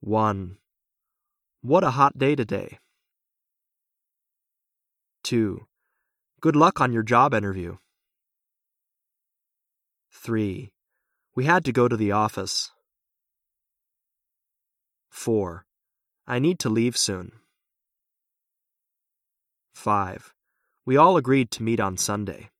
1. What a hot day today. 2. Good luck on your job interview. 3. We had to go to the office. 4. I need to leave soon. 5. We all agreed to meet on Sunday.